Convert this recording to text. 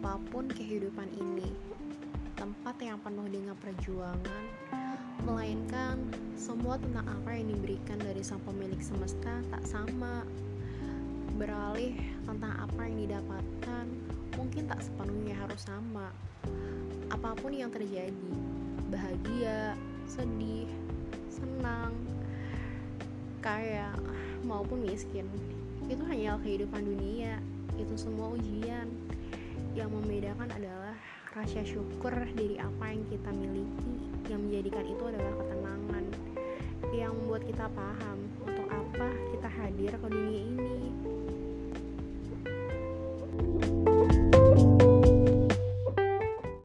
apa pun kehidupan ini, tempat yang penuh dengan perjuangan, melainkan semua tentang apa yang diberikan dari sang pemilik semesta tak sama. Beralih tentang apa yang didapatkan, mungkin tak sepenuhnya harus sama. Apa pun yang terjadi, bahagia, sedih, senang, kaya, maupun miskin, itu hanya kehidupan dunia semua ujian. Yang membedakan adalah rasa syukur dari apa yang kita miliki. Yang menjadikan itu adalah ketenangan. Yang membuat kita paham untuk apa kita hadir ke dunia ini